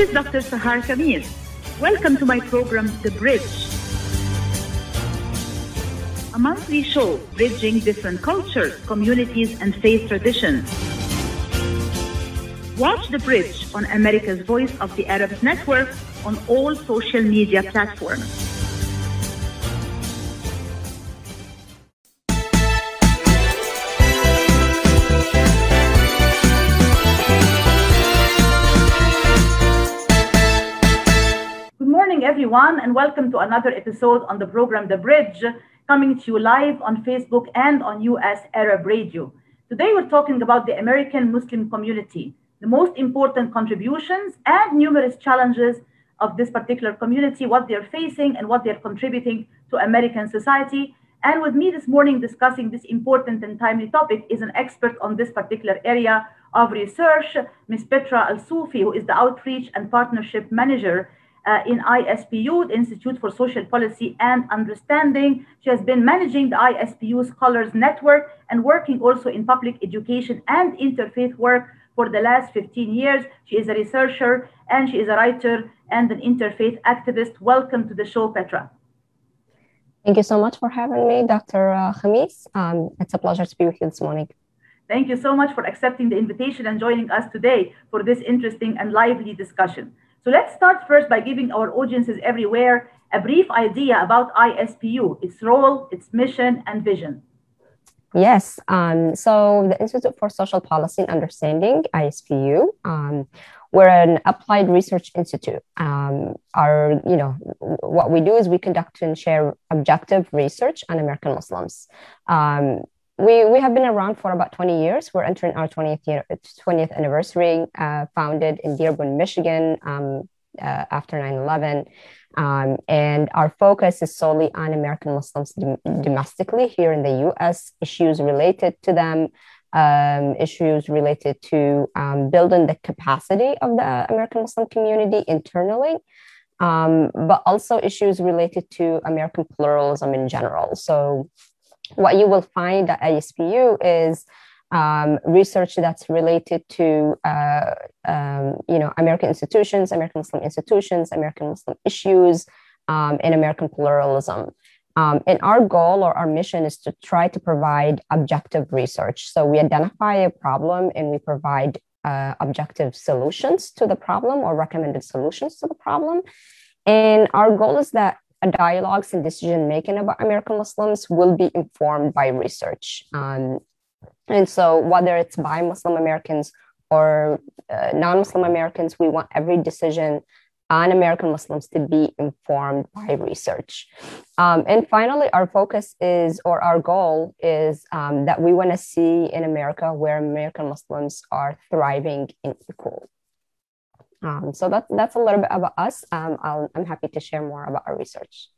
is Dr. Sahar Khamis. Welcome to my program, The Bridge. A monthly show bridging different cultures, communities, and faith traditions. Watch The Bridge on America's Voice of the Arabs Network on all social media platforms. Everyone, and welcome to another episode on the program The Bridge, coming to you live on Facebook and on US Arab Radio. Today, we're talking about the American Muslim community, the most important contributions and numerous challenges of this particular community, what they're facing, and what they're contributing to American society. And with me this morning discussing this important and timely topic is an expert on this particular area of research, Ms. Petra Alsoofy, who is the Outreach and Partnership Manager uh, in ISPU, the Institute for Social Policy and Understanding. She has been managing the ISPU Scholars Network and working also in public education and interfaith work for the last 15 years. She is a researcher and she is a writer and an interfaith activist. Welcome to the show, Petra. Thank you so much for having me, Dr. Uh, Khamis. Um, it's a pleasure to be with you this morning. Thank you so much for accepting the invitation and joining us today for this interesting and lively discussion. So let's start first by giving our audiences everywhere a brief idea about ISPU, its role, its mission, and vision. Yes. Um, so the Institute for Social Policy and Understanding, ISPU, um, we're an applied research institute. Um, our, you know, what we do is we conduct and share objective research on American Muslims. We, we have been around for about 20 years. We're entering our 20th year, 20th anniversary, uh, founded in Dearborn, Michigan, um, uh, after 9/11. Um, and our focus is solely on American Muslims dom- domestically here in the US, issues related to them, um, issues related to um, building the capacity of the American Muslim community internally, um, but also issues related to American pluralism in general. So, what you will find at ISPU is um, research that's related to uh, um, you know American institutions, American Muslim institutions, American Muslim issues, um, and American pluralism. Um, and our goal or our mission is to try to provide objective research. So we identify a problem and we provide uh, objective solutions to the problem or recommended solutions to the problem. And our goal is that dialogues and decision making about American Muslims will be informed by research. Um, and so, whether it's by Muslim Americans or uh, non Muslim Americans, we want every decision on American Muslims to be informed by research. Um, and finally, our focus is, or our goal is, um, that we want to see in America where American Muslims are thriving and equal. Um, so that, that's a little bit about us. Um, i am happy to share more about our research.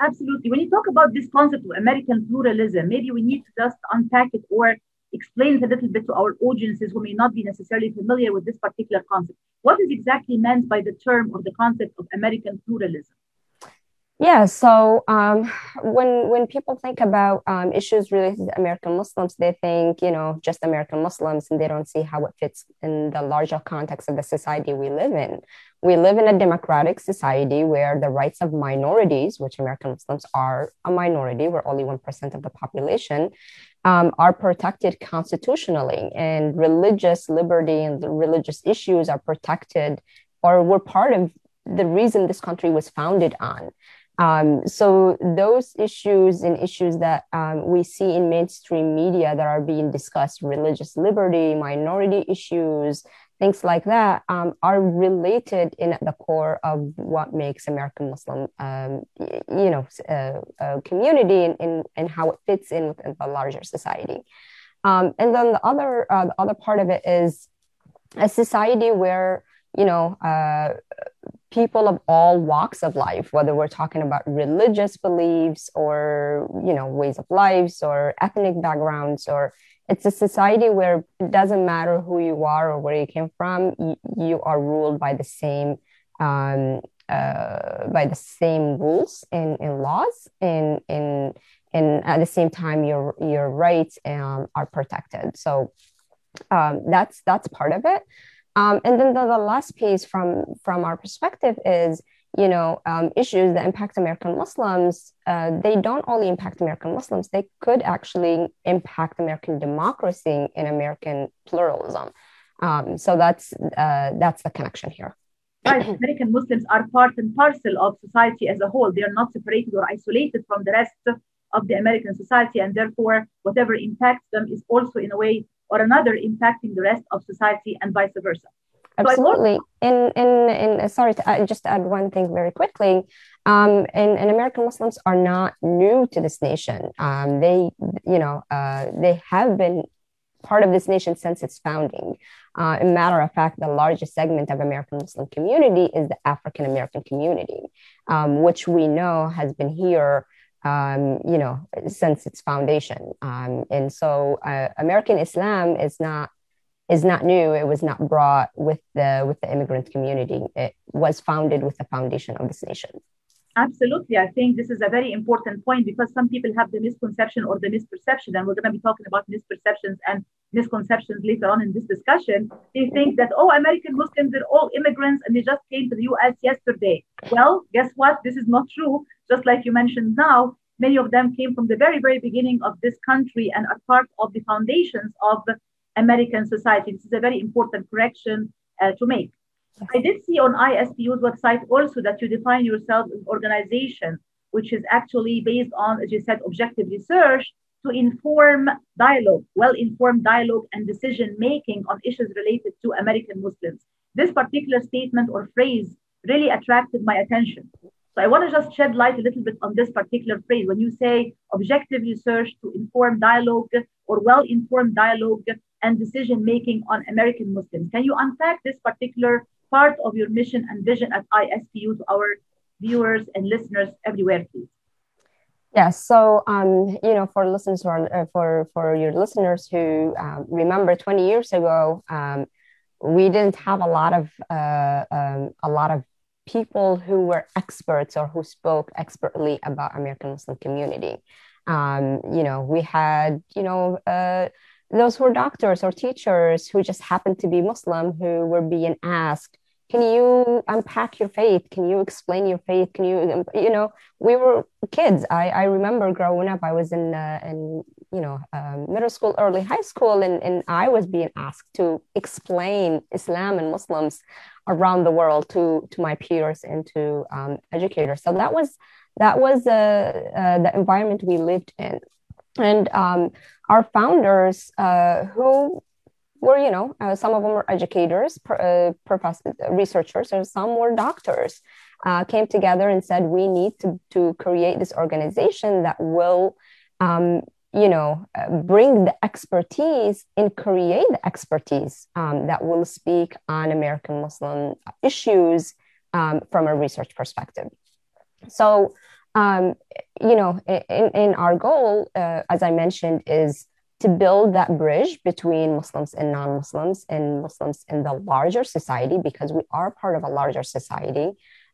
Absolutely. When you talk about this concept of American pluralism, maybe we need to just unpack it or explain it a little bit to our audiences who may not be necessarily familiar with this particular concept. What is exactly meant by the term or the concept of American pluralism? Yeah, so um, when when people think about um, issues related to American Muslims, they think you know just American Muslims, and they don't see how it fits in the larger context of the society we live in. We live in a democratic society where the rights of minorities, which American Muslims are a minority, we're only one percent of the population, um, are protected constitutionally, and religious liberty and religious issues are protected, or were part of the reason this country was founded on. Um, so those issues and issues that um, we see in mainstream media that are being discussed, religious liberty, minority issues, things like that, um, are related in the core of what makes American Muslim, um, you know, uh, uh, community and, how it fits in within the larger society. Um, and then the other uh, the other part of it is a society where you know uh, people of all walks of life whether we're talking about religious beliefs or you know ways of lives or ethnic backgrounds or it's a society where it doesn't matter who you are or where you came from you, you are ruled by the same um, uh, by the same rules and, and laws and, and and at the same time your your rights um, are protected. So um, that's that's part of it Um, and then the, the, last piece from from our perspective is you know um, issues that impact American Muslims. Uh, they don't only impact American Muslims; they could actually impact American democracy and American pluralism. Um, so that's uh, that's the connection here. Right, American Muslims are part and parcel of society as a whole. They are not separated or isolated from the rest of the American society, and therefore, whatever impacts them is also, in a way or another, impacting the rest of society, and vice versa. Absolutely. in, in, in, sorry, to add, just add one thing very quickly. Um, and, and American Muslims are not new to this nation. Um, they, you know, uh, they have been part of this nation since its founding. Uh, matter of fact, the largest segment of American Muslim community is the African American community, um, which we know has been here um, you know, since its foundation. Um, and so uh, American Islam is not is not new. It was not brought with the with the immigrant community. It was founded with the foundation of this nation. Absolutely. I think this is a very important point because some people have the misconception or the misperception, and we're going to be talking about misperceptions and misconceptions later on in this discussion. They think that, oh, American Muslims are all immigrants and they just came to the US yesterday. Well, guess what? This is not true. Just like you mentioned now, many of them came from the very, very beginning of this country and are part of the foundations of American society. This is a very important correction uh, to make. I did see on ISPU's website also that you define yourself as an organization, which is actually based on, as you said, objective research to inform dialogue, well informed dialogue and decision making on issues related to American Muslims. This particular statement or phrase really attracted my attention. So I want to just shed light a little bit on this particular phrase. When you say objective research to inform dialogue or well informed dialogue and decision making on American Muslims, can you unpack this particular part of your mission and vision at ISPU to our viewers and listeners everywhere, please? Yeah, so um, you know, for listeners are, uh, for for your listeners who um, remember 20 years ago, um, we didn't have a lot of uh, um, a lot of people who were experts or who spoke expertly about American Muslim community. Um, you know, we had you know uh, those who were doctors or teachers who just happened to be Muslim who were being asked can you unpack your faith? Can you explain your faith? Can you you know we were kids. I i remember growing up i was in uh, in you know um, middle school early high school and and i was being asked to explain islam and muslims around the world to to my peers and to um, educators. So that was that was uh, uh, the environment we lived in. And um, our founders uh, who were, you know, uh, some of them were educators, uh, professors, researchers, and some were doctors, uh, came together and said, we need to, to create this organization that will, um, you know, uh, bring the expertise and create the expertise um, that will speak on American Muslim issues um, from a research perspective. So, um, you know, in, in our goal, uh, as I mentioned, is to build that bridge between Muslims and non Muslims and Muslims in the larger society, because we are part of a larger society,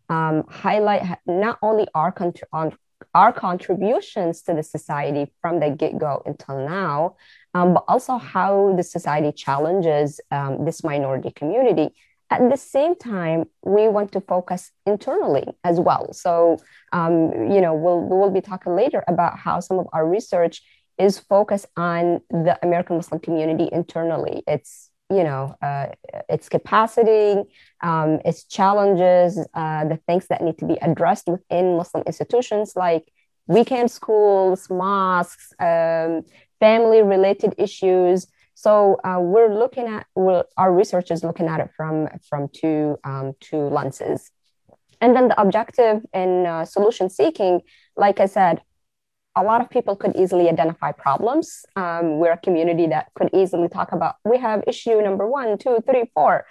um, highlight not only our, contr- our contributions to the society from the get go until now, um, but also how the society challenges um, this minority community. At the same time, we want to focus internally as well. So, um, you know, we'll, we'll be talking later about how some of our research is focused on the American Muslim community internally. It's you know uh, its capacity, um, its challenges, uh, the things that need to be addressed within Muslim institutions like weekend schools, mosques, um, family-related issues. So uh, we're looking at we're, our research is looking at it from from two um, two lenses, and then the objective in uh, solution seeking, like I said, a lot of people could easily identify problems. Um, we're a community that could easily talk about, we have issue number one, two, three, four.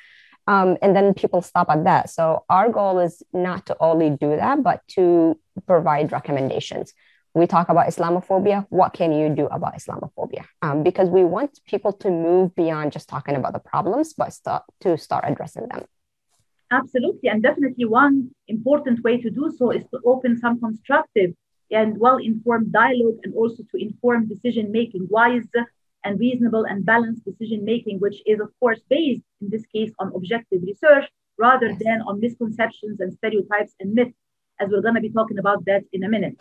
Um, and then people stop at that. So our goal is not to only do that, but to provide recommendations. We talk about Islamophobia. What can you do about Islamophobia? Um, because we want people to move beyond just talking about the problems, but start, to start addressing them. Absolutely. And definitely one important way to do so is to open some constructive and well-informed dialogue and also to inform decision making. wise and reasonable and balanced decision making, which is, of course, based in this case on objective research rather yes. than on misconceptions and stereotypes and myths, as we're going to be talking about that in a minute.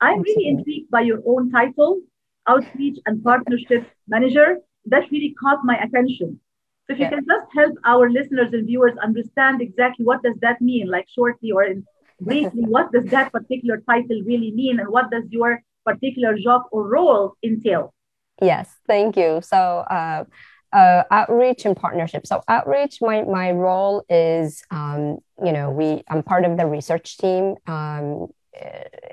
I'm really intrigued by your own title, Outreach and Partnership Manager. That really caught my attention. So if yeah. you can just help our listeners and viewers understand exactly what does that mean, like shortly or in briefly, what does that particular title really mean and what does your particular job or role entail? Yes, thank you. So uh, uh, outreach and partnership. So outreach, my my role is, um, you know, we I'm part of the research team um,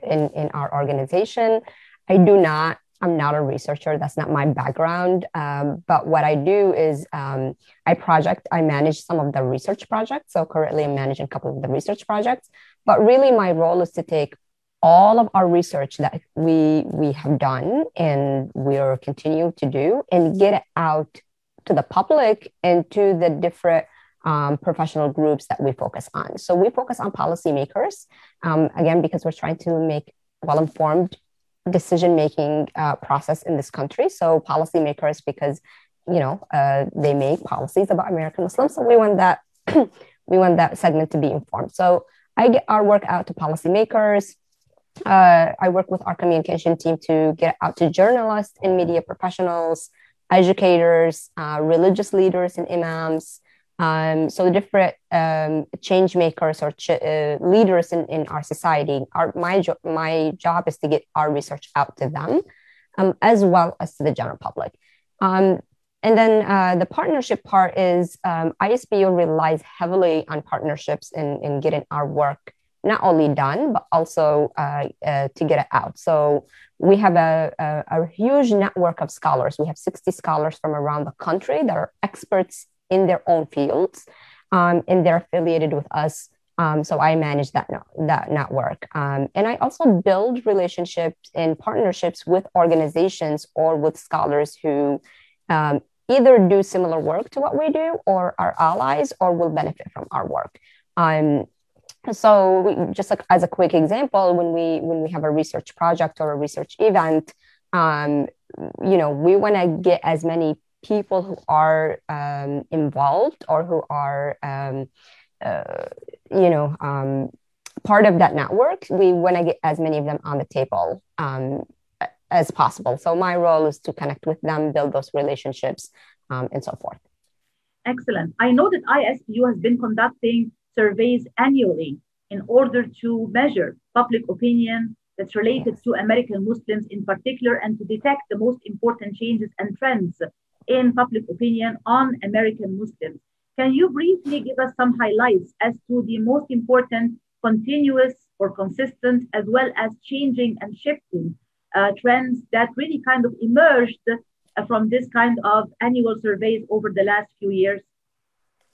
in in our organization. I do not. I'm not a researcher. That's not my background. Um, but what I do is um, I project. I manage some of the research projects. So currently, I'm managing a couple of the research projects. But really, my role is to take all of our research that we we have done and we're continuing to do and get it out to the public and to the different um, professional groups that we focus on. So we focus on policymakers, um, again, because we're trying to make well informed decision making uh, process in this country. So policymakers, because you know uh, they make policies about American Muslims, so we want that we want that segment to be informed. So I get our work out to policymakers, uh, I work with our communication team to get out to journalists and media professionals, educators, uh, religious leaders, and imams. Um, so the different um, change makers or ch- uh, leaders in, in our society. Our, my, jo- my job is to get our research out to them, um, as well as to the general public. Um, and then uh, the partnership part is um, ISPU relies heavily on partnerships in, in getting our work not only done, but also uh, uh, to get it out. So we have a, a, a, huge network of scholars. We have 60 scholars from around the country that are experts in their own fields, um, and they're affiliated with us. Um, so I manage that, that network. Um, and I also build relationships and partnerships with organizations or with scholars who um, either do similar work to what we do or are allies or will benefit from our work. Um, so we, just like as a quick example when we when we have a research project or a research event um, you know we want to get as many people who are um, involved or who are um, uh, you know um, part of that network we want to get as many of them on the table um, as possible. So my role is to connect with them build those relationships um, and so forth. Excellent. I know that ispu has been conducting surveys annually in order to measure public opinion that's related to American Muslims in particular and to detect the most important changes and trends in public opinion on American Muslims. Can you briefly give us some highlights as to the most important continuous or consistent as well as changing and shifting uh, trends that really kind of emerged uh, from this kind of annual surveys over the last few years?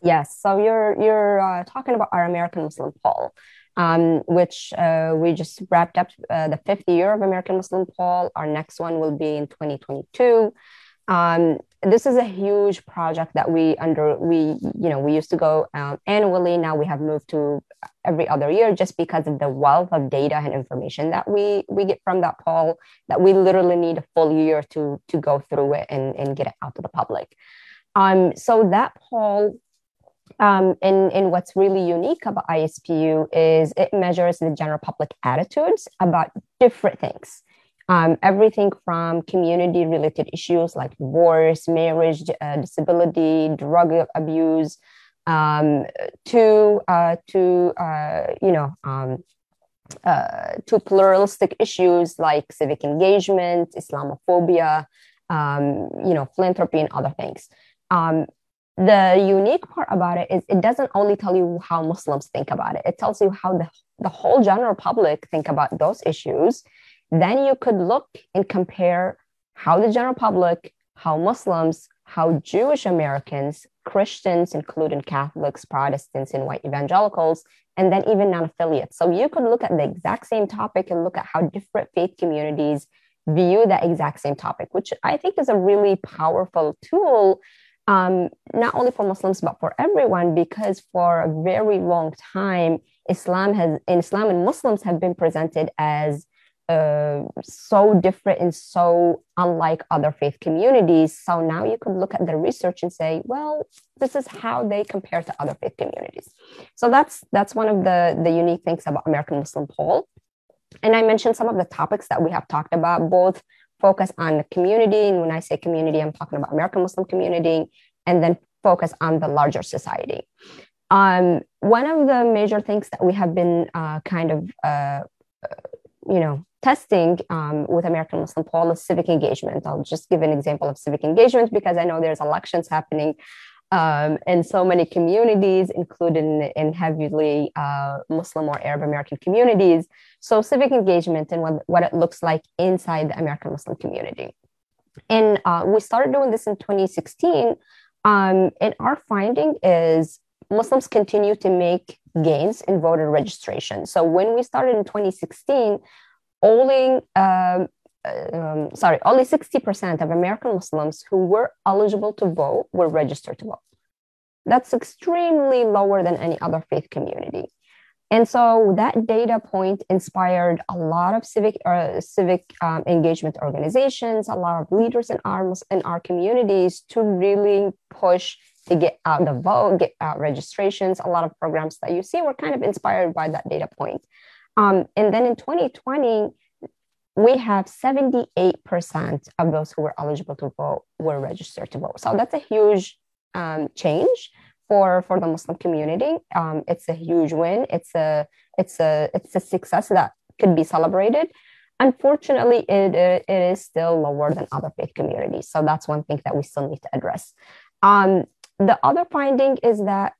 Yes. So you're you're uh, talking about our American Muslim poll, um, which uh, we just wrapped up uh, the fifth year of American Muslim poll. Our next one will be in 2022. Um, this is a huge project that we under we you know we used to go um, annually. Now we have moved to every other year just because of the wealth of data and information that we we get from that poll. That we literally need a full year to to go through it and and get it out to the public. Um, so that poll um, and, and what's really unique about ISPU is it measures the general public attitudes about different things. Um, everything from community related issues like divorce, marriage, uh, disability, drug abuse, um, to uh, to uh, you know um, uh, to pluralistic issues like civic engagement, Islamophobia, um, you know philanthropy and other things. Um, the unique part about it is it doesn't only tell you how Muslims think about it, it tells you how the, the whole general public think about those issues. Then you could look and compare how the general public, how Muslims, how Jewish Americans, Christians, including Catholics, Protestants, and white evangelicals, and then even non affiliates. So you could look at the exact same topic and look at how different faith communities view that exact same topic, which I think is a really powerful tool um, not only for Muslims but for everyone, because for a very long time, Islam has in Islam and Muslims have been presented as uh, so different and so unlike other faith communities. So now you could look at the research and say, well, this is how they compare to other faith communities. So that's that's one of the the unique things about American Muslim poll. And I mentioned some of the topics that we have talked about, both focus on the community. And when I say community, I'm talking about American Muslim community, and then focus on the larger society. Um, one of the major things that we have been uh, kind of, uh, you know, testing um, with American Muslim poll civic engagement. I'll just give an example of civic engagement because I know there's elections happening um, in so many communities, including in heavily uh, Muslim or Arab American communities. So civic engagement and what, what it looks like inside the American Muslim community. And uh, we started doing this in 2016. Um, and our finding is Muslims continue to make gains in voter registration. So when we started in 2016, only um, um, sorry, only 60% of American Muslims who were eligible to vote were registered to vote. That's extremely lower than any other faith community. And so that data point inspired a lot of civic uh, civic um, engagement organizations, a lot of leaders in our in our communities to really push to get out the vote, get out registrations. A lot of programs that you see were kind of inspired by that data point. Um, and then in 2020, we have 78% of those who were eligible to vote were registered to vote. So that's a huge um, change for, for the Muslim community. Um, it's a huge win. It's a, it's, a, it's a success that could be celebrated. Unfortunately, it, it is still lower than other faith communities. So that's one thing that we still need to address. Um, the other finding is that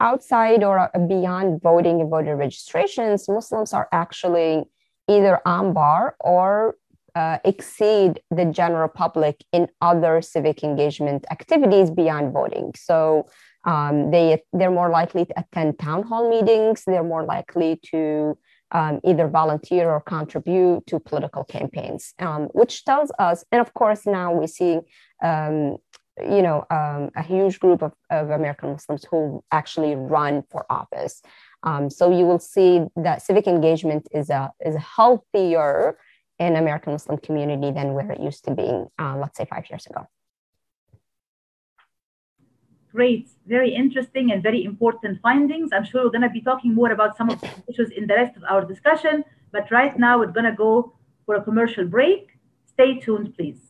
outside or beyond voting and voter registrations, Muslims are actually either on bar or uh, exceed the general public in other civic engagement activities beyond voting. So um, they they're more likely to attend town hall meetings. They're more likely to um, either volunteer or contribute to political campaigns, um, which tells us. And of course, now we see um, you know, um, a huge group of, of American Muslims who actually run for office. Um, so you will see that civic engagement is a is healthier in American Muslim community than where it used to be, uh, let's say five years ago. Great, very interesting and very important findings. I'm sure we're going to be talking more about some of the issues in the rest of our discussion, but right now we're going to go for a commercial break. Stay tuned, please.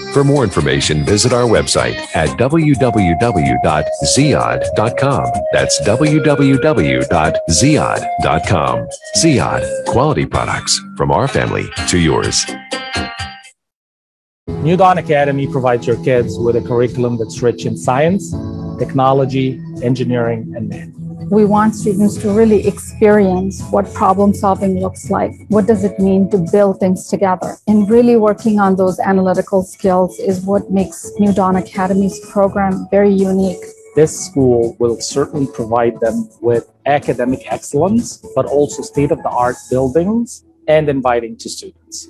For more information, visit our website at www.ziyad.com. That's www.ziyad.com. Ziyad, quality products from our family to yours. New Dawn Academy provides your kids with a curriculum that's rich in science, technology, engineering, and math. We want students to really experience what problem solving looks like. What does it mean to build things together? And really working on those analytical skills is what makes New Dawn Academy's program very unique. This school will certainly provide them with academic excellence, but also state of the art buildings and inviting to students.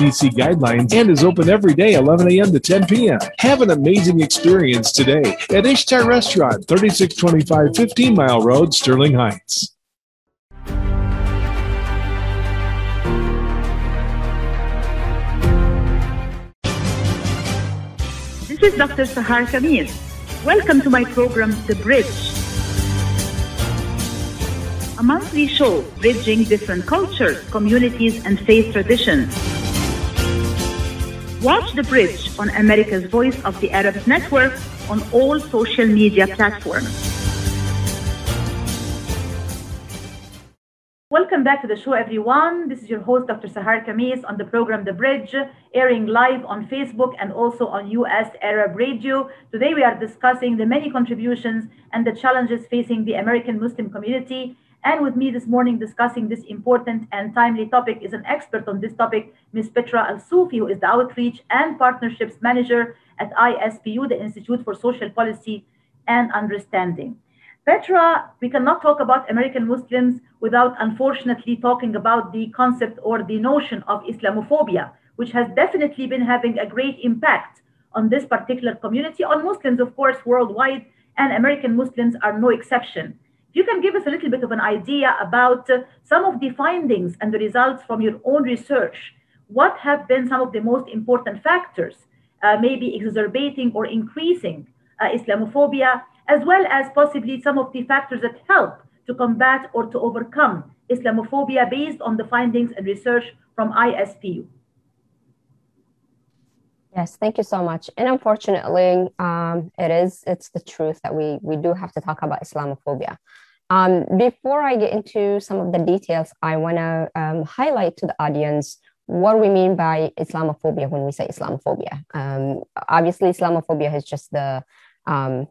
CDC guidelines and is open every day 11 a.m. to 10 p.m. Have an amazing experience today at Ishtar Restaurant, 3625 15 Mile Road, Sterling Heights. This is Dr. Sahar Khamis. Welcome to my program, The Bridge. A monthly show bridging different cultures, communities, and faith traditions. Watch The Bridge on America's Voice of the Arabs Network on all social media platforms. Welcome back to the show, everyone. This is your host, Dr. Sahar Khamis, on the program The Bridge, airing live on Facebook and also on US Arab Radio. Today, we are discussing the many contributions and the challenges facing the American Muslim community. And with me this morning discussing this important and timely topic is an expert on this topic, Ms. Petra Alsoofy, who is the Outreach and Partnerships Manager at ISPU, the Institute for Social Policy and Understanding. Petra, we cannot talk about American Muslims without unfortunately talking about the concept or the notion of Islamophobia, which has definitely been having a great impact on this particular community, on Muslims, of course, worldwide, and American Muslims are no exception. You can give us a little bit of an idea about uh, some of the findings and the results from your own research, what have been some of the most important factors, uh, maybe exacerbating or increasing uh, Islamophobia, as well as possibly some of the factors that help to combat or to overcome Islamophobia based on the findings and research from ISPU. Yes, thank you so much. And unfortunately, um, it is it's the truth that we we do have to talk about Islamophobia. Um, before I get into some of the details, I want to um, highlight to the audience what we mean by Islamophobia when we say Islamophobia. Um, obviously, Islamophobia is just the um,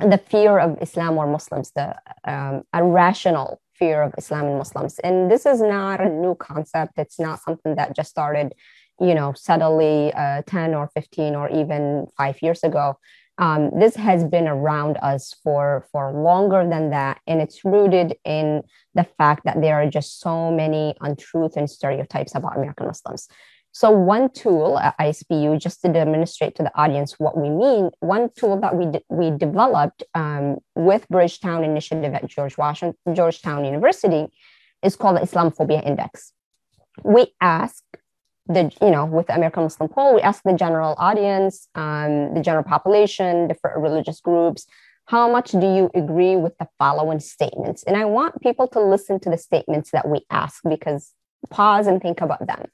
the fear of Islam or Muslims, the um, irrational fear of Islam and Muslims. And this is not a new concept. It's not something that just started you know, suddenly uh, 10 or 15 or even five years ago. Um, this has been around us for, for longer than that. And it's rooted in the fact that there are just so many untruths and stereotypes about American Muslims. So, one tool at ISPU, just to demonstrate to the audience what we mean, one tool that we, we developed um, with Bridgetown Initiative at George Washington, Georgetown University is called the Islamophobia Index. We ask the you know with the American Muslim poll, we asked the general audience, um, the general population, different religious groups, how much do you agree with the following statements? And I want people to listen to the statements that we ask because pause and think about them.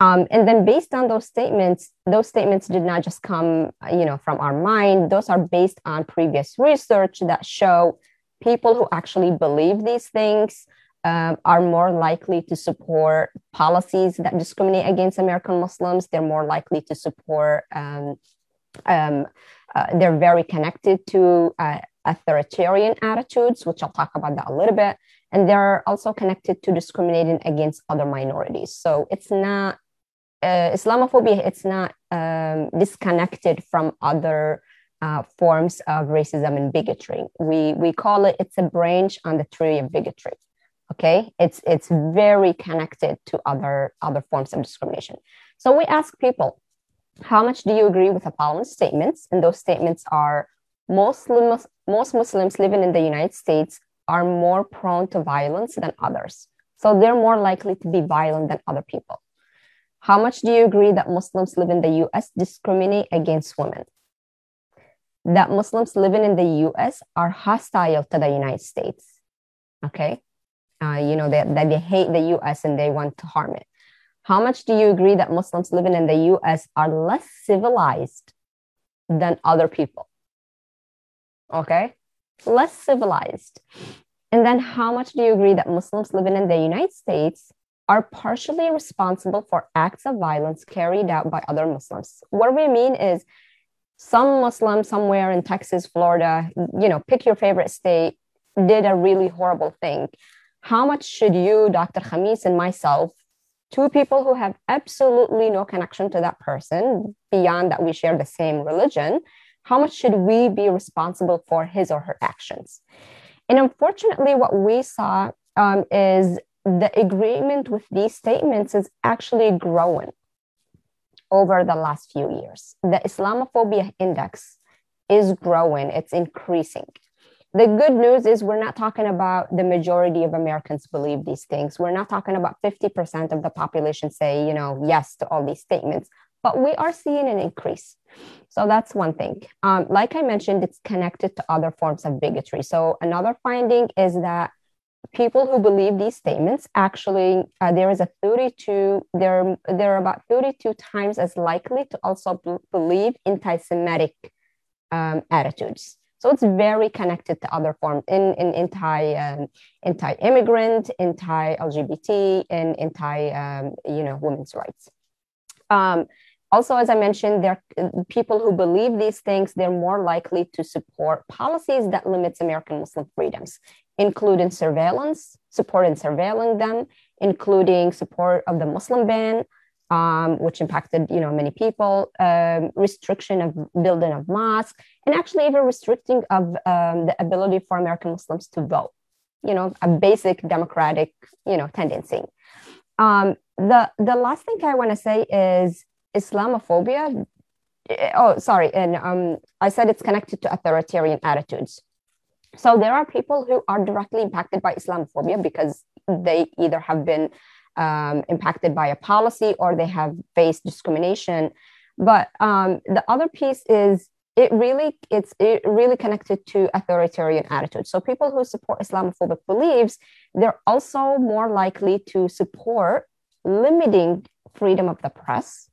Um, and then based on those statements, those statements did not just come, you know, from our mind. Those are based on previous research that show people who actually believe these things um, are more likely to support policies that discriminate against American Muslims. They're more likely to support, um, um, uh, they're very connected to uh, authoritarian attitudes, which I'll talk about that a little bit. And they're also connected to discriminating against other minorities. So it's not, uh, Islamophobia, it's not um, disconnected from other uh, forms of racism and bigotry. We, we call it, it's a branch on the tree of bigotry okay? It's it's very connected to other other forms of discrimination. So we ask people how much do you agree with the following statements? And those statements are most most muslims living in the united states are more prone to violence than others. So they're more likely to be violent than other people. How much do you agree that muslims live in the us discriminate against women? That muslims living in the us are hostile to the united states okay uh, you know, that, that they hate the US and they want to harm it. How much do you agree that Muslims living in the US are less civilized than other people? Okay, less civilized. And then how much do you agree that Muslims living in the United States are partially responsible for acts of violence carried out by other Muslims. What we mean is some Muslim somewhere in Texas, Florida, you know, pick your favorite state, did a really horrible thing. How much should you, Dr. Khamis, and myself, two people who have absolutely no connection to that person beyond that we share the same religion, how much should we be responsible for his or her actions? And unfortunately, what we saw um, is the agreement with these statements is actually growing over the last few years. The Islamophobia index is growing, it's increasing. The good news is we're not talking about the majority of Americans believe these things. We're not talking about 50% of the population say, you know, yes to all these statements, but we are seeing an increase. So that's one thing. Um, like I mentioned, it's connected to other forms of bigotry. So another finding is that people who believe these statements actually uh, there is a 32 they're they're about 32 times as likely to also b- believe anti-semitic um, attitudes so it's very connected to other forms in, in anti um, anti-immigrant anti-lgbt and anti um, you know women's rights. Um, also as i mentioned there people who believe these things they're more likely to support policies that limits american muslim freedoms including surveillance, support in surveilling them, including support of the Muslim ban, um, which impacted you know many people, um, restriction of building of mosques, and actually even restricting of um, the ability for American Muslims to vote. You know, a basic democratic you know tendency. Um, the the last thing I want to say is Islamophobia. Oh, sorry, and um, I said it's connected to authoritarian attitudes. So there are people who are directly impacted by Islamophobia because they either have been um, impacted by a policy or they have faced discrimination. But um, the other piece is it really it's it really connected to authoritarian attitudes. So people who support Islamophobic beliefs, they're also more likely to support limiting freedom of the press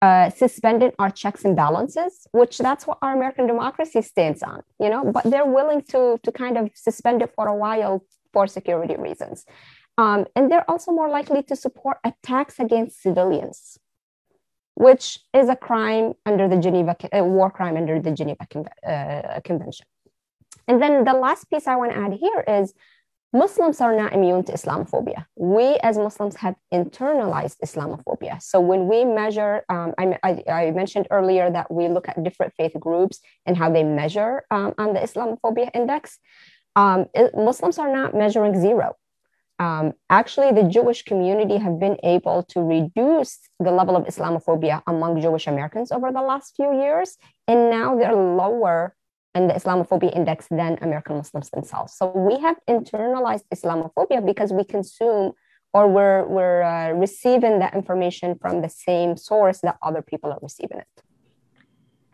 uh, suspended our checks and balances, which that's what our American democracy stands on, you know, but they're willing to, to kind of suspend it for a while for security reasons. Um, and they're also more likely to support attacks against civilians, which is a crime under the Geneva, a war crime under the Geneva uh, Convention. And then the last piece I want to add here is Muslims are not immune to Islamophobia. We as Muslims have internalized Islamophobia. So when we measure, um, I, I, I, mentioned earlier that we look at different faith groups and how they measure um, on the Islamophobia index. Um, it, Muslims are not measuring zero. Um, actually, the Jewish community have been able to reduce the level of Islamophobia among Jewish Americans over the last few years, and now they're lower in the Islamophobia index than American Muslims themselves. So we have internalized Islamophobia because we consume or we're, we're uh, receiving that information from the same source that other people are receiving it.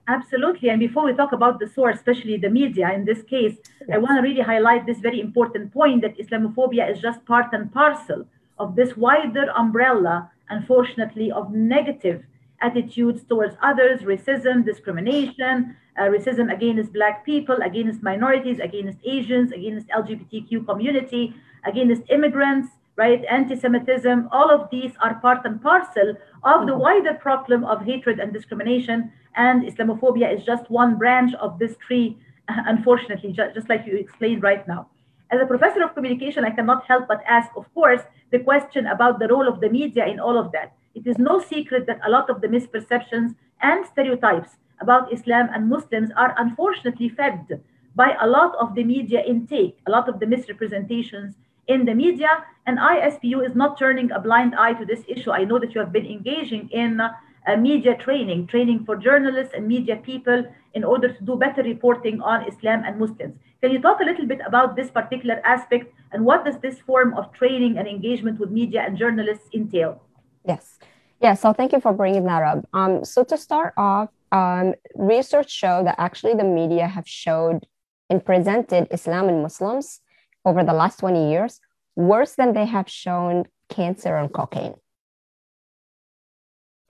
Absolutely. And before we talk about the source, especially the media in this case, yes. I want to really highlight this very important point that Islamophobia is just part and parcel of this wider umbrella, unfortunately, of negative attitudes towards others, racism, discrimination, uh, racism against Black people, against minorities, against Asians, against LGBTQ community, against immigrants, right? Anti-Semitism, all of these are part and parcel of the mm-hmm. wider problem of hatred and discrimination. And Islamophobia is just one branch of this tree, unfortunately, just like you explained right now. As a professor of communication, I cannot help but ask, of course, the question about the role of the media in all of that. It is no secret that a lot of the misperceptions and stereotypes about Islam and Muslims are unfortunately fed by a lot of the media intake, a lot of the misrepresentations in the media. And ISPU is not turning a blind eye to this issue. I know that you have been engaging in uh, media training, training for journalists and media people in order to do better reporting on Islam and Muslims. Can you talk a little bit about this particular aspect and what does this form of training and engagement with media and journalists entail? Yes. Yeah, so thank you for bringing that up. Um, so to start off, um, research show that actually the media have showed and presented Islam and Muslims over the last 20 years worse than they have shown cancer and cocaine.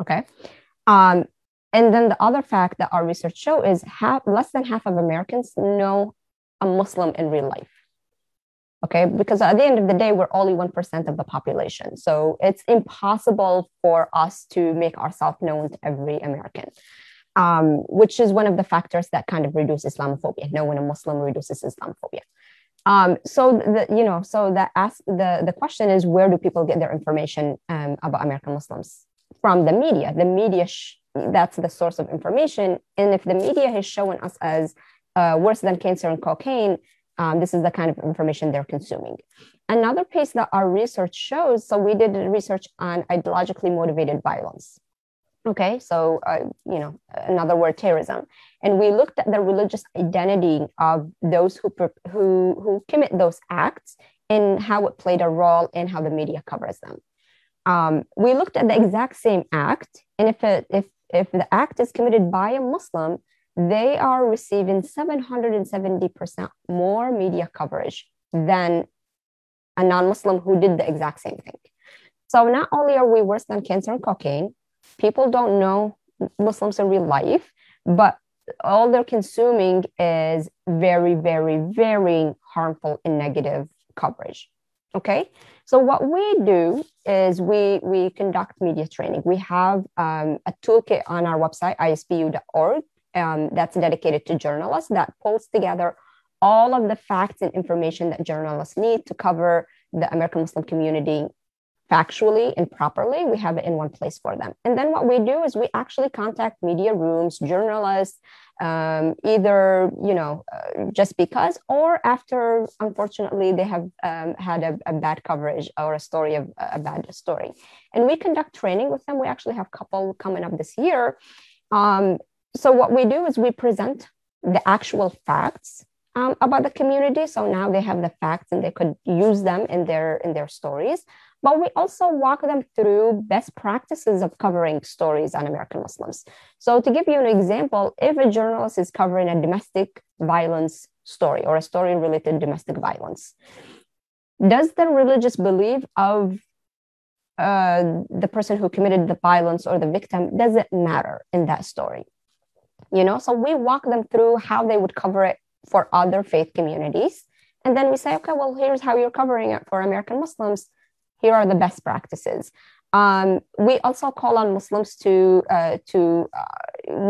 Okay. Um, and then the other fact that our research show is half, less than half of Americans know a Muslim in real life. Okay, because at the end of the day, we're only 1% of the population. So it's impossible for us to make ourselves known to every American, um, which is one of the factors that kind of reduce Islamophobia. Knowing a Muslim reduces Islamophobia. Um, so the you know so the ask the the question is where do people get their information um, about American Muslims from the media? The media sh- that's the source of information, and if the media has shown us as uh, worse than cancer and cocaine, um, this is the kind of information they're consuming. Another piece that our research shows. So we did research on ideologically motivated violence. Okay, so uh, you know another word, terrorism, and we looked at the religious identity of those who who who commit those acts and how it played a role in how the media covers them. Um, we looked at the exact same act, and if it, if if the act is committed by a Muslim, they are receiving 770% more media coverage than a non-Muslim who did the exact same thing. So not only are we worse than cancer and cocaine, people don't know Muslims in real life, but all they're consuming is very, very, very harmful and negative coverage. Okay. So what we do is we we conduct media training. We have um, a toolkit on our website, ispu.org, um, that's dedicated to journalists that pulls together all of the facts and information that journalists need to cover the American Muslim community factually and properly, we have it in one place for them. And then what we do is we actually contact media rooms, journalists, um, either you know uh, just because, or after unfortunately they have um, had a, a, bad coverage or a story of a bad story. And we conduct training with them. We actually have a couple coming up this year. Um, so what we do is we present the actual facts um, about the community. So now they have the facts and they could use them in their in their stories but we also walk them through best practices of covering stories on American Muslims. So, to give you an example, if a journalist is covering a domestic violence story or a story related to domestic violence, does the religious belief of uh, the person who committed the violence or the victim does it matter in that story? You know, so we walk them through how they would cover it for other faith communities. And then we say, okay, well, here's how you're covering it for American Muslims here are the best practices. Um, we also call on Muslims to uh, to uh,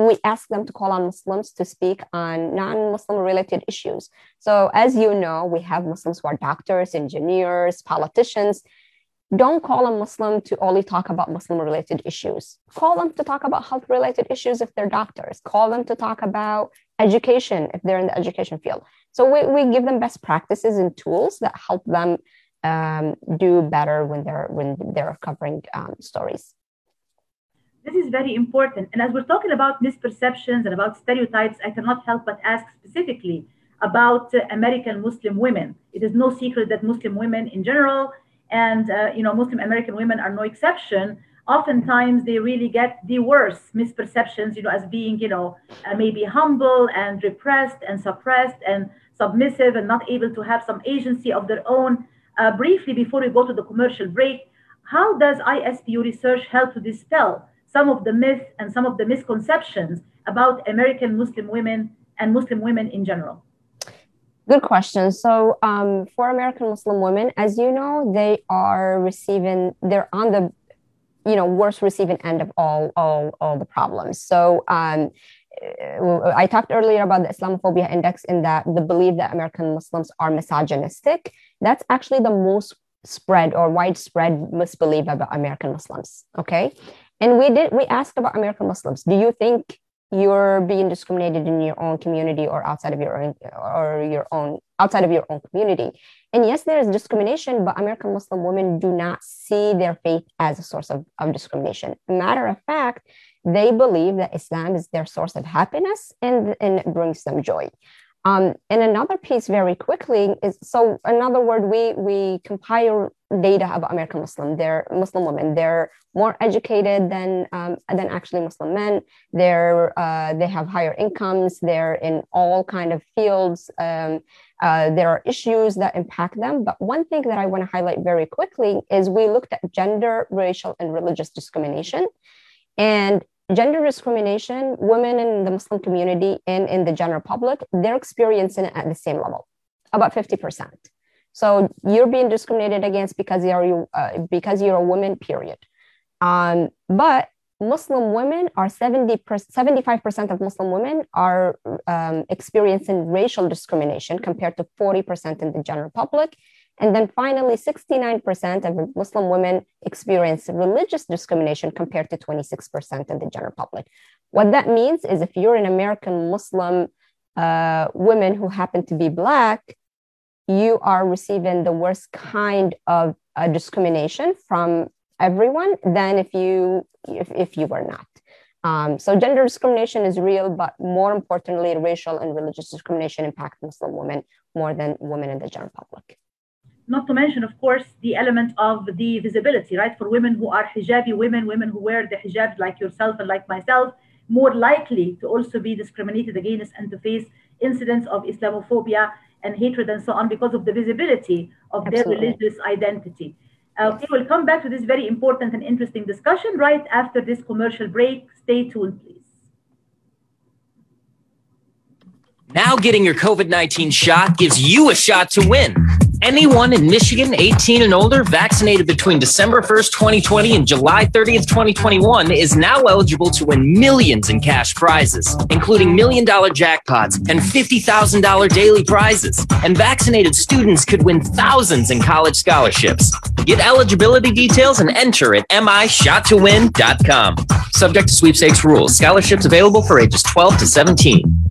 we ask them to call on Muslims to speak on non-Muslim related issues. So as you know, we have Muslims who are doctors, engineers, politicians. Don't call a Muslim to only talk about Muslim related issues. Call them to talk about health related issues if they're doctors. Call them to talk about education if they're in the education field. So we, we give them best practices and tools that help them um, do better when they're when they're covering um, stories. This is very important. And as we're talking about misperceptions and about stereotypes i cannot help but ask specifically about uh, american muslim women. It is no secret that muslim women in general and uh, you know muslim american women are no exception. Oftentimes they really get the worst misperceptions you know as being you know uh, maybe humble and repressed and suppressed and submissive and not able to have some agency of their own uh, briefly, before we go to the commercial break, how does ISPU research help to dispel some of the myths and some of the misconceptions about American Muslim women and Muslim women in general? Good question. So, um, for American Muslim women, as you know, they are receiving, they're on the, you know, worst receiving end of all, all, all the problems. So, um, Uh, I talked earlier about the Islamophobia index in that the belief that American Muslims are misogynistic. That's actually the most spread or widespread misbelief about American Muslims. Okay. And we did, we asked about American Muslims. Do you think you're being discriminated in your own community or outside of your own or your own outside of your own community and yes there is discrimination but american muslim women do not see their faith as a source of, of discrimination matter of fact they believe that Islam is their source of happiness and, and brings them joy. Um, and another piece very quickly is so another word we we compile data about American Muslim. They're Muslim women. They're more educated than um, than actually Muslim men. They're uh, they have higher incomes. They're in all kind of fields. Um, uh, there are issues that impact them. But one thing that I want to highlight very quickly is we looked at gender, racial, and religious discrimination. And gender discrimination, women in the Muslim community and in the general public, they're experiencing it at the same level, about 50%. So you're being discriminated against because you're uh, because you're a woman. Period. Um, but Muslim women are 70 75% of Muslim women are um, experiencing racial discrimination compared to 40% in the general public. And then finally, 69% of Muslim women experience religious discrimination compared to 26% in the general public. What that means is if you're an American Muslim uh, woman who happen to be Black, you are receiving the worst kind of uh, discrimination from everyone than if you if, if you were not. Um, so gender discrimination is real, but more importantly, racial and religious discrimination impact Muslim women more than women in the general public not to mention, of course, the element of the visibility, right? For women who are hijabi women, women who wear the hijab like yourself and like myself, more likely to also be discriminated against and to face incidents of Islamophobia and hatred and so on because of the visibility of Absolutely. their religious identity. Uh, okay, we'll come back to this very important and interesting discussion right after this commercial break. Stay tuned, please. Now, getting your COVID 19 shot gives you a shot to win. Anyone in Michigan 18 and older vaccinated between December 1st, 2020 and July 30th, 2021 is now eligible to win millions in cash prizes, including million dollar jackpots and $50,000 daily prizes. And vaccinated students could win thousands in college scholarships. Get eligibility details and enter at mishottowin.com. Subject to sweepstakes rules. Scholarships available for ages 12 to 17.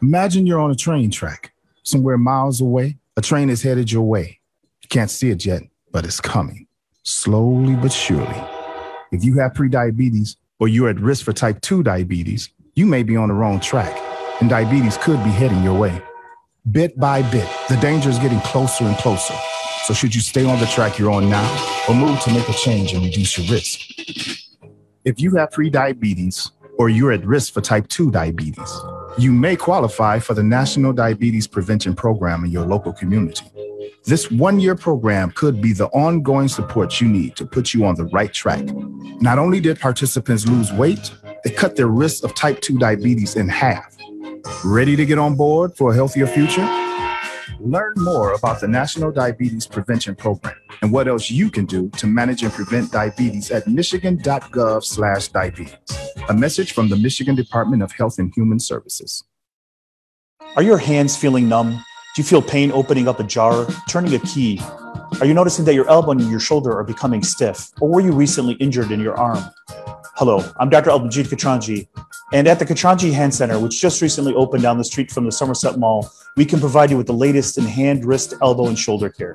Imagine you're on a train track, somewhere miles away. A train is headed your way. You can't see it yet, but it's coming, slowly but surely. If you have prediabetes or you're at risk for type 2 diabetes, you may be on the wrong track, and diabetes could be heading your way. Bit by bit, the danger is getting closer and closer. So, should you stay on the track you're on now or move to make a change and reduce your risk? If you have prediabetes or you're at risk for type 2 diabetes, you may qualify for the National Diabetes Prevention Program in your local community. This one year program could be the ongoing support you need to put you on the right track. Not only did participants lose weight, they cut their risk of type 2 diabetes in half. Ready to get on board for a healthier future? Learn more about the National Diabetes Prevention Program and what else you can do to manage and prevent diabetes at michigan.gov/diabetes. A message from the Michigan Department of Health and Human Services. Are your hands feeling numb? Do you feel pain opening up a jar, turning a key? Are you noticing that your elbow and your shoulder are becoming stiff? Or were you recently injured in your arm? Hello, I'm Dr. Albajid Katranji, and at the Katranji Hand Center, which just recently opened down the street from the Somerset Mall, we can provide you with the latest in hand, wrist, elbow, and shoulder care.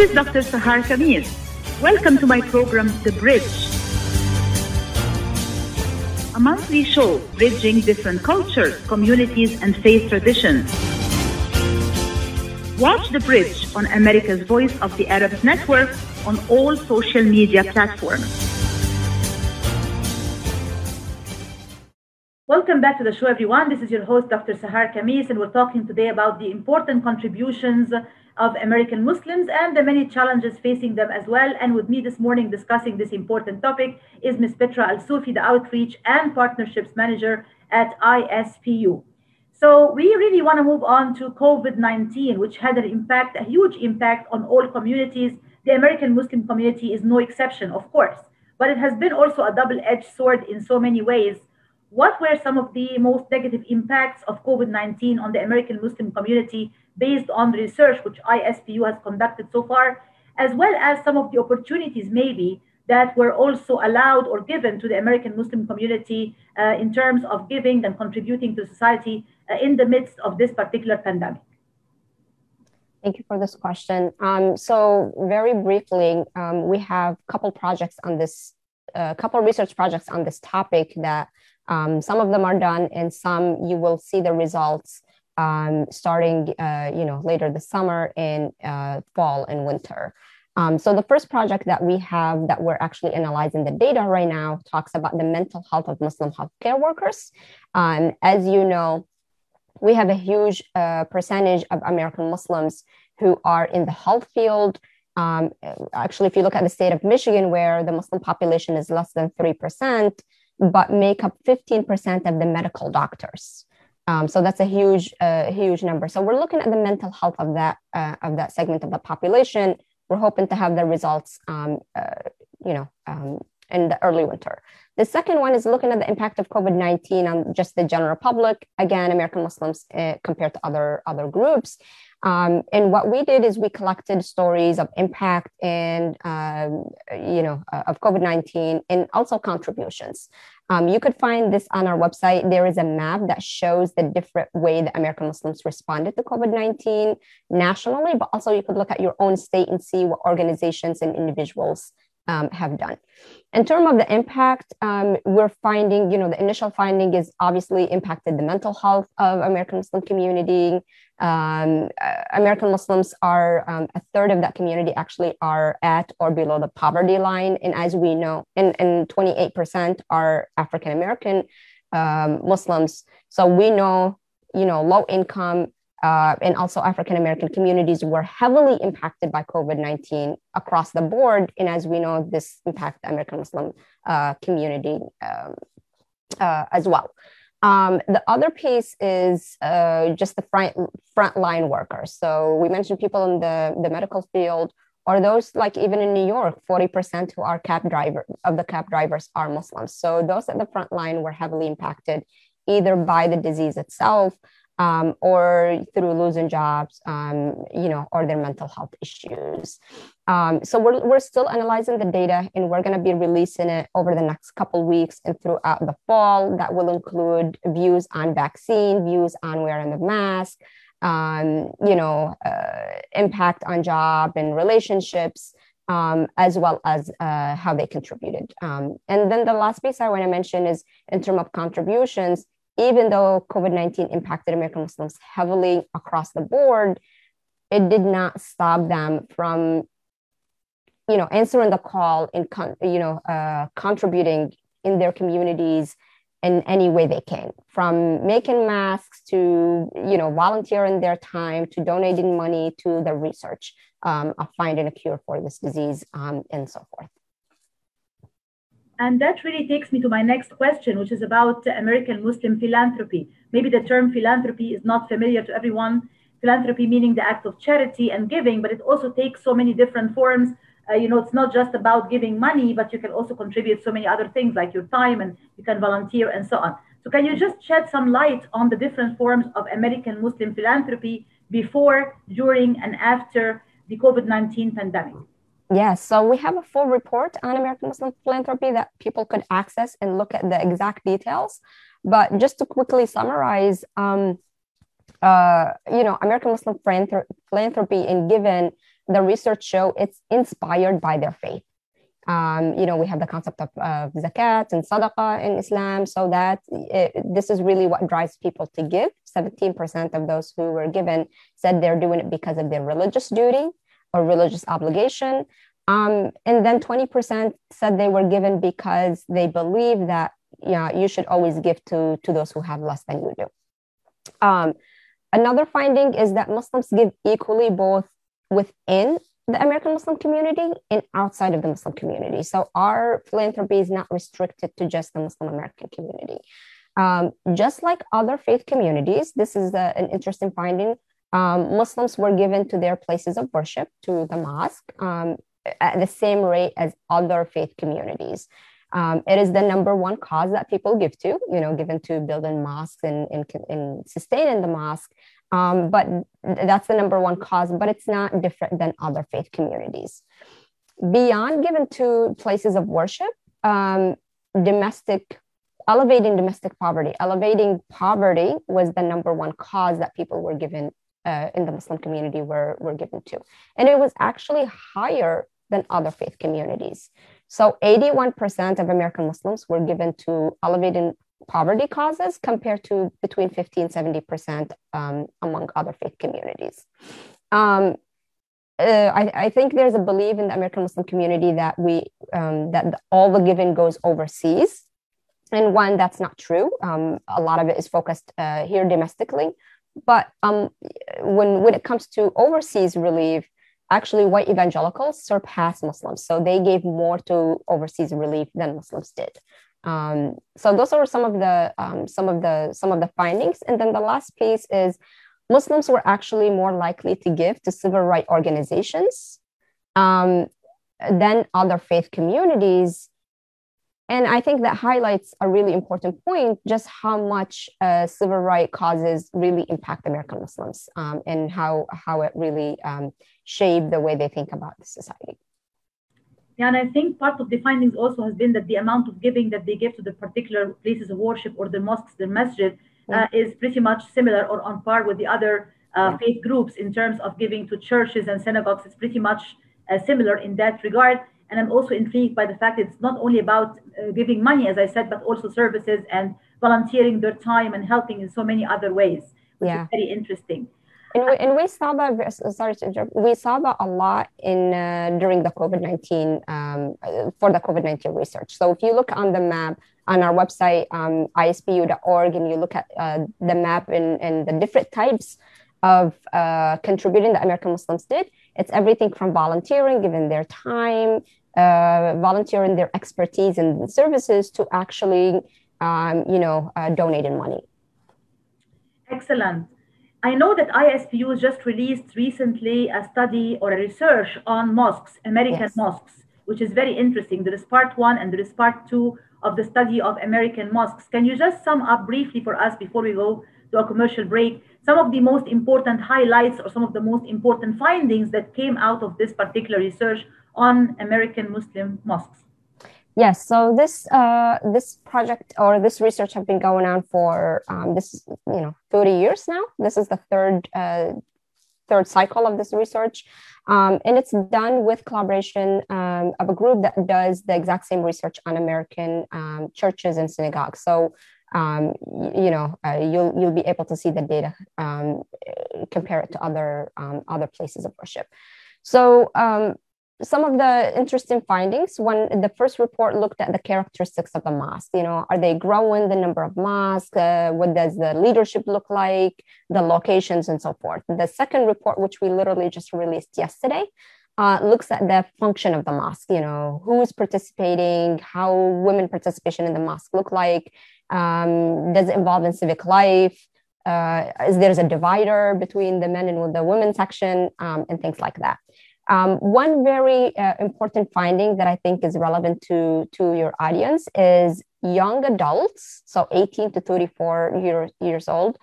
This is Dr. Sahar Khamis. Welcome to my program, The Bridge. A monthly show bridging different cultures, communities, and faith traditions. Watch The Bridge on America's Voice of the Arabs Network on all social media platforms. Welcome back to the show, everyone. This is your host, Dr. Sahar Khamis, and we're talking today about the important contributions of American Muslims and the many challenges facing them as well. And with me this morning discussing this important topic is Ms. Petra Alsoofy, the Outreach and Partnerships Manager at ISPU. So we really want to move on to COVID-19, which had an impact, a huge impact on all communities. The American Muslim community is no exception, of course, but it has been also a double-edged sword in so many ways. What were some of the most negative impacts of COVID-19 on the American Muslim community based on the research which ISPU has conducted so far, as well as some of the opportunities maybe that were also allowed or given to the American Muslim community uh, in terms of giving and contributing to society uh, in the midst of this particular pandemic? Thank you for this question. Um, so very briefly, um, we have a couple projects on this, a uh, couple research projects on this topic that um, some of them are done and some you will see the results um, starting, uh, you know, later this summer in uh, fall and winter. Um, so the first project that we have that we're actually analyzing the data right now talks about the mental health of Muslim healthcare workers. Um, as you know, we have a huge uh, percentage of American Muslims who are in the health field. Um, actually, if you look at the state of Michigan, where the Muslim population is less than 3%, but make up 15% of the medical doctors. Um, so that's a huge, uh, huge number. So we're looking at the mental health of that uh, of that segment of the population. We're hoping to have the results, um, uh, you know, um, in the early winter. The second one is looking at the impact of COVID 19 on just the general public, again, American Muslims uh, compared to other, other groups. Um, and what we did is we collected stories of impact and, um, you know, uh, of COVID 19 and also contributions. Um, you could find this on our website. There is a map that shows the different way that American Muslims responded to COVID 19 nationally, but also you could look at your own state and see what organizations and individuals um, have done. In terms of the impact, um, we're finding, you know, the initial finding is obviously impacted the mental health of American Muslim community. Um, uh, American Muslims are um, a third of that community actually are at or below the poverty line, and as we know, and, and 28% are African American um, Muslims. So we know, you know, low income uh, and also African American communities were heavily impacted by COVID 19 across the board. And as we know, this impacted the American Muslim uh, community um, uh, as well. Um, the other piece is uh, just the front frontline workers. So we mentioned people in the, the medical field, or those like even in New York, 40% who are cab driver of the cab drivers are Muslims. So those at the front line were heavily impacted either by the disease itself, um, or through losing jobs, um, you know, or their mental health issues. Um, so we're, we're still analyzing the data and we're going to be releasing it over the next couple weeks and throughout the fall. That will include views on vaccine, views on wearing the mask, um, you know, uh, impact on job and relationships. Um, as well as uh, how they contributed. Um, and then the last piece I want to mention is in terms of contributions, even though COVID 19 impacted American Muslims heavily across the board, it did not stop them from you know answering the call and you know uh, contributing in their communities in any way they can. From making masks to you know volunteering their time to donating money to the research um, of finding a cure for this disease um, and so forth and that really takes me to my next question, which is about American Muslim philanthropy. Maybe the term philanthropy is not familiar to everyone. Philanthropy meaning the act of charity and giving, but it also takes so many different forms. Uh, you know, it's not just about giving money, but you can also contribute so many other things like your time and you can volunteer and so on. So, can you just shed some light on the different forms of American Muslim philanthropy before, during, and after the COVID 19 pandemic? Yes, so we have a full report on American Muslim philanthropy that people could access and look at the exact details. But just to quickly summarize, um, uh, you know, American Muslim philanthropy, and given the research show, it's inspired by their faith. Um, you know, we have the concept of uh, zakat and sadaqah in Islam, so that it, this is really what drives people to give. 17% of those who were given said they're doing it because of their religious duty or religious obligation. Um, and then 20% said they were given because they believe that yeah, you should always give to, to those who have less than you do. Um, another finding is that Muslims give equally both within the American Muslim community and outside of the Muslim community. So our philanthropy is not restricted to just the Muslim American community. Um, just like other faith communities, this is a, an interesting finding. Um, Muslims were given to their places of worship, to the mosque, um, at the same rate as other faith communities. Um, it is the number one cause that people give to, you know, given to building mosques and, and, and sustaining the mosque. Um, but that's the number one cause, but it's not different than other faith communities. Beyond given to places of worship, um, domestic, elevating domestic poverty, elevating poverty was the number one cause that people were given uh, in the Muslim community were, were given to. And it was actually higher than other faith communities. So 81% of American Muslims were given to elevating poverty causes compared to between 50 and 70% um, among other faith communities. Um, uh, I, I, think there's a belief in the American Muslim community that we um, that the, all the giving goes overseas, and one that's not true. Um, a lot of it is focused uh, here domestically, but um, when when it comes to overseas relief, actually white evangelicals surpassed Muslims, so they gave more to overseas relief than Muslims did. Um, so those are some of the um, some of the some of the findings. And then the last piece is Muslims were actually more likely to give to civil rights organizations um, than other faith communities. And I think that highlights a really important point just how much uh, civil rights causes really impact American Muslims um, and how, how it really um, shape the way they think about the society. Yeah, and I think part of the findings also has been that the amount of giving that they give to the particular places of worship or the mosques, the masjid, uh, is pretty much similar or on par with the other uh, faith groups in terms of giving to churches and synagogues. It's pretty much uh, similar in that regard. And I'm also intrigued by the fact it's not only about uh, giving money, as I said, but also services and volunteering their time and helping in so many other ways, which yeah. is very interesting. And we, and we saw that, sorry to interrupt, we saw that a lot in uh, during the COVID 19, um, for the COVID 19 research. So if you look on the map on our website, um, ispU.org, and you look at uh, the map and, and the different types of uh, contributing that American Muslims did, it's everything from volunteering, giving their time, uh, volunteering their expertise and services to actually, um, you know, uh, donating money. Excellent. I know that ISPU just released recently a study or a research on mosques, American yes. mosques, which is very interesting. There is part one and there is part two of the study of American mosques. Can you just sum up briefly for us before we go to a commercial break some of the most important highlights or some of the most important findings that came out of this particular research on American Muslim mosques? Yes, so this uh, this project or this research have been going on for um, this you know 30 years now. This is the third uh, third cycle of this research, um, and it's done with collaboration um, of a group that does the exact same research on American um, churches and synagogues. So um, you know uh, you'll you'll be able to see the data um, compare it to other um, other places of worship. So um, some of the interesting findings when the first report looked at the characteristics of the mosque you know are they growing the number of mosques uh, what does the leadership look like the locations and so forth. The second report which we literally just released yesterday uh, looks at the function of the mosque you know who's participating how women participation in the mosque look like um, does it involve in civic life uh, is there's a divider between the men and the women section um, and things like that um, one very uh, important finding that I think is relevant to, to your audience is young adults, so 18 to 34 year, years old,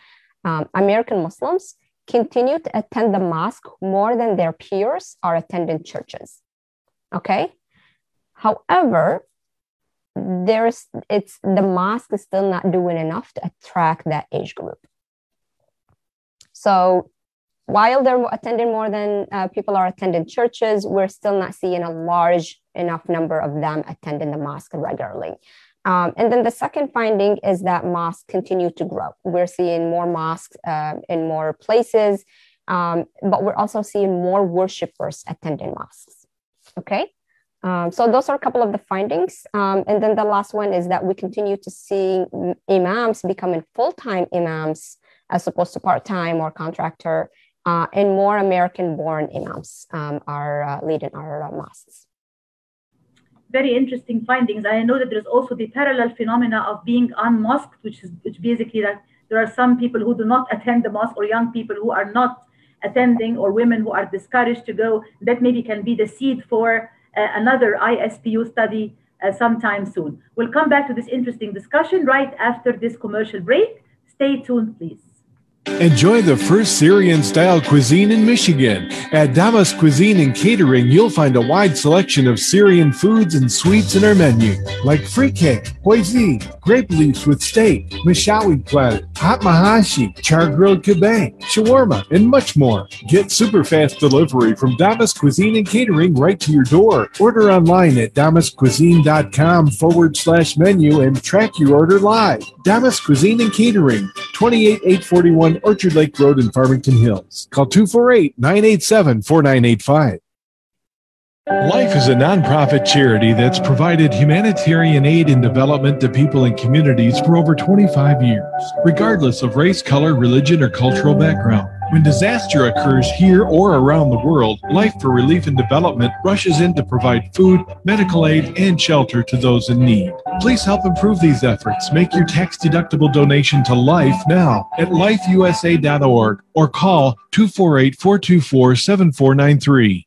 um, American Muslims continue to attend the mosque more than their peers are attending churches. Okay. However, there's it's the mosque is still not doing enough to attract that age group. So while they're attending more than uh, people are attending churches, we're still not seeing a large enough number of them attending the mosque regularly. Um, and then the second finding is that mosques continue to grow. We're seeing more mosques uh, in more places, um, but we're also seeing more worshipers attending mosques. Okay. Um, so those are a couple of the findings. Um, and then the last one is that we continue to see imams becoming full-time imams as opposed to part-time or contractor, uh, and more American-born imams um, are uh, leading our uh, mosques. Very interesting findings. I know that there's also the parallel phenomena of being unmosqued, which is which basically that there are some people who do not attend the mosque or young people who are not attending or women who are discouraged to go. That maybe can be the seed for uh, another ISPU study uh, sometime soon. We'll come back to this interesting discussion right after this commercial break. Stay tuned, please. Enjoy the first Syrian style cuisine in Michigan. At Damas Cuisine and Catering, you'll find a wide selection of Syrian foods and sweets in our menu, like freekeh, hoisin, grape leaves with steak, mishawi platter, hot mahashi, char grilled kebab, shawarma, and much more. Get super fast delivery from Damas Cuisine and Catering right to your door. Order online at damascuisine.com forward slash menu and track your order live. Damas Cuisine and Catering, 28841 Orchard Lake Road in Farmington Hills. Call 248 987 4985. Life is a nonprofit charity that's provided humanitarian aid and development to people and communities for over 25 years, regardless of race, color, religion, or cultural background. When disaster occurs here or around the world, Life for Relief and Development rushes in to provide food, medical aid, and shelter to those in need. Please help improve these efforts. Make your tax deductible donation to Life now at lifeusa.org or call 248 424 7493.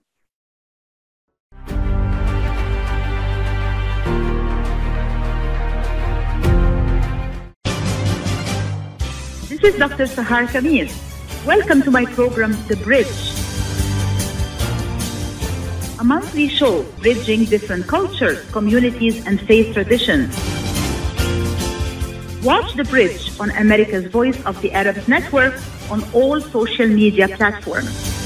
This is Dr. Sahar Khamis. Welcome to my program, The Bridge, a monthly show bridging different cultures, communities, and faith traditions. Watch The Bridge on America's Voice of the Arabs Network on all social media platforms.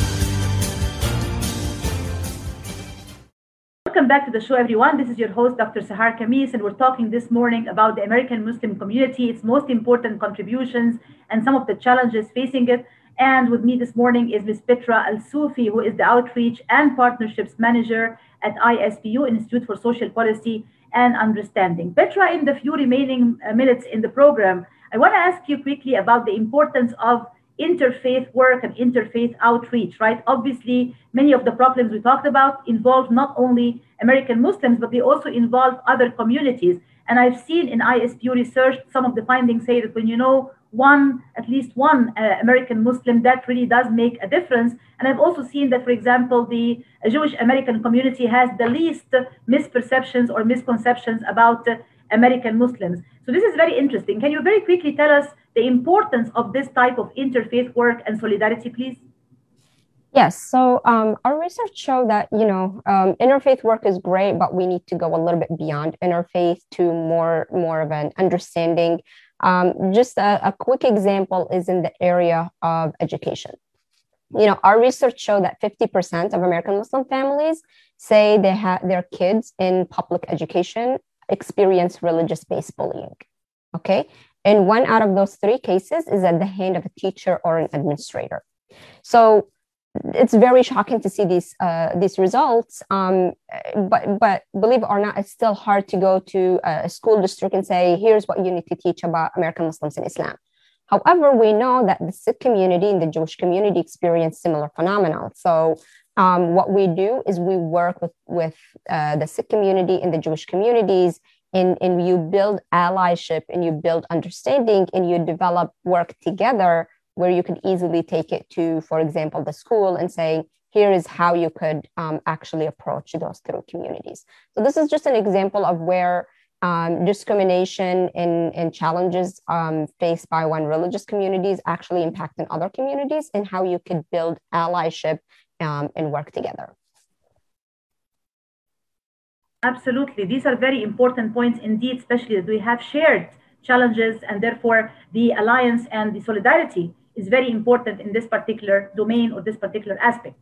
Welcome back to the show, everyone. This is your host, Dr. Sahar Khamis, and we're talking this morning about the American Muslim community, its most important contributions, and some of the challenges facing it. And with me this morning is Ms. Petra Alsoofy, who is the Outreach and Partnerships Manager at ISPU, Institute for Social Policy and Understanding. Petra, in the few remaining uh, minutes in the program, I want to ask you quickly about the importance of interfaith work and interfaith outreach, right? Obviously, many of the problems we talked about involve not only American Muslims, but they also involve other communities. And I've seen in ISPU research, some of the findings say that when you know one, at least one uh, American Muslim, that really does make a difference. And I've also seen that, for example, the Jewish American community has the least misperceptions or misconceptions about uh, American Muslims. So this is very interesting. Can you very quickly tell us the importance of this type of interfaith work and solidarity, please? Yes. So um, our research showed that you know um, interfaith work is great, but we need to go a little bit beyond interfaith to more more of an understanding. Um, just a, a quick example is in the area of education. You know, our research showed that 50% of American Muslim families say they have their kids in public education experience religious-based bullying. Okay, and one out of those three cases is at the hand of a teacher or an administrator. So it's very shocking to see these uh, these results. Um, but but believe it or not, it's still hard to go to a school district and say, "Here's what you need to teach about American Muslims and Islam." However, we know that the Sikh community and the Jewish community experience similar phenomena. So um, what we do is we work with with uh, the Sikh community and the Jewish communities, and, and you build allyship and you build understanding and you develop work together where you can easily take it to, for example, the school and say, here is how you could um, actually approach those through communities. So this is just an example of where um, discrimination and, and challenges um, faced by one religious communities actually impact in other communities and how you could build allyship um, and work together. Absolutely. These are very important points indeed, especially that we have shared challenges and therefore the alliance and the solidarity is very important in this particular domain or this particular aspect.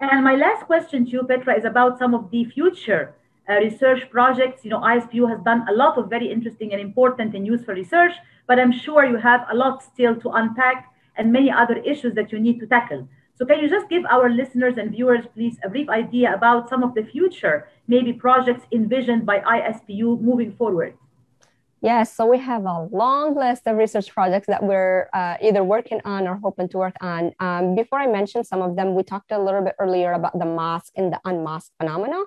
And my last question to you, Petra, is about some of the future uh, research projects. You know, ISPU has done a lot of very interesting and important and useful research, but I'm sure you have a lot still to unpack and many other issues that you need to tackle. So can you just give our listeners and viewers, please, a brief idea about some of the future, maybe projects envisioned by ISPU moving forward? Yes, so we have a long list of research projects that we're uh, either working on or hoping to work on. Um, before I mention some of them, we talked a little bit earlier about the mosque and the unmosqued phenomena.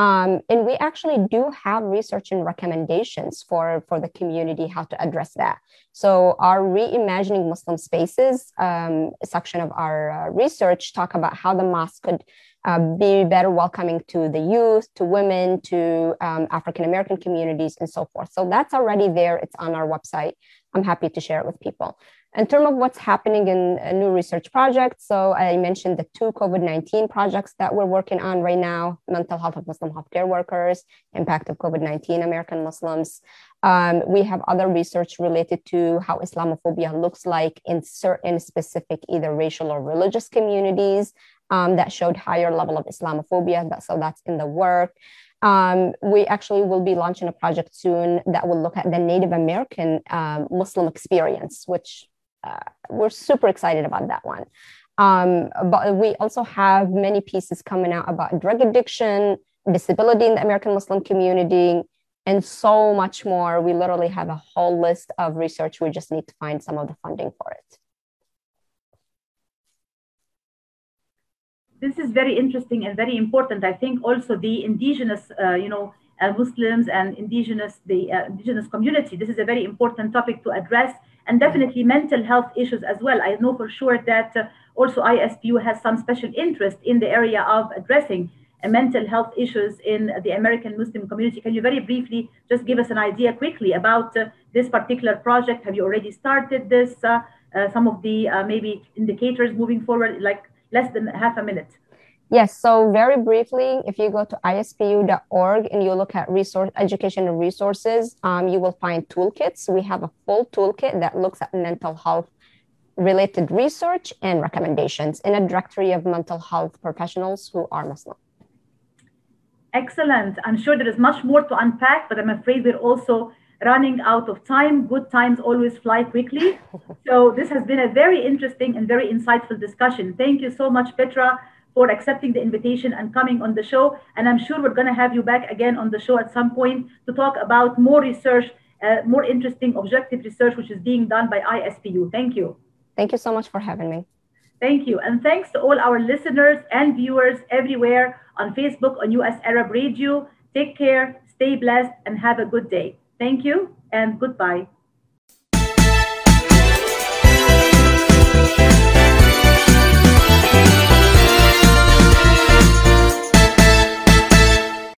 Um, and we actually do have research and recommendations for, for the community how to address that. So our reimagining Muslim spaces um, section of our uh, research talk about how the mosque could uh, be better welcoming to the youth, to women, to um, African American communities, and so forth. So that's already there. It's on our website. I'm happy to share it with people. In terms of what's happening in a new research projects, so I mentioned the two COVID 19 projects that we're working on right now mental health of Muslim healthcare workers, impact of COVID 19 American Muslims. Um, we have other research related to how Islamophobia looks like in certain specific either racial or religious communities um, that showed higher level of Islamophobia. So that's in the work. Um, we actually will be launching a project soon that will look at the Native American um, Muslim experience, which uh, we're super excited about that one. Um, but we also have many pieces coming out about drug addiction, disability in the American Muslim community, and so much more. We literally have a whole list of research. We just need to find some of the funding for it. This is very interesting and very important. I think also the indigenous, uh, you know, uh, Muslims and indigenous the uh, indigenous community. This is a very important topic to address, and definitely mental health issues as well. I know for sure that uh, also ISPU has some special interest in the area of addressing uh, mental health issues in the American Muslim community. Can you very briefly just give us an idea quickly about uh, this particular project? Have you already started this? Uh, some of the maybe indicators moving forward, like less than half a minute. Yes, so very briefly, if you go to ispu.org and you look at resource education and resources, um, you will find toolkits. We have a full toolkit that looks at mental health related research and recommendations in a directory of mental health professionals who are Muslim. Excellent. I'm sure there is much more to unpack, but I'm afraid we're also running out of time. Good times always fly quickly. so this has been a very interesting and very insightful discussion. Thank you so much, Petra for accepting the invitation and coming on the show. And I'm sure we're going to have you back again on the show at some point to talk about more research, uh, more interesting objective research, which is being done by ISPU. Thank you. Thank you so much for having me. Thank you. And thanks to all our listeners and viewers everywhere on Facebook, on US Arab Radio. Take care, stay blessed, and have a good day. Thank you and goodbye.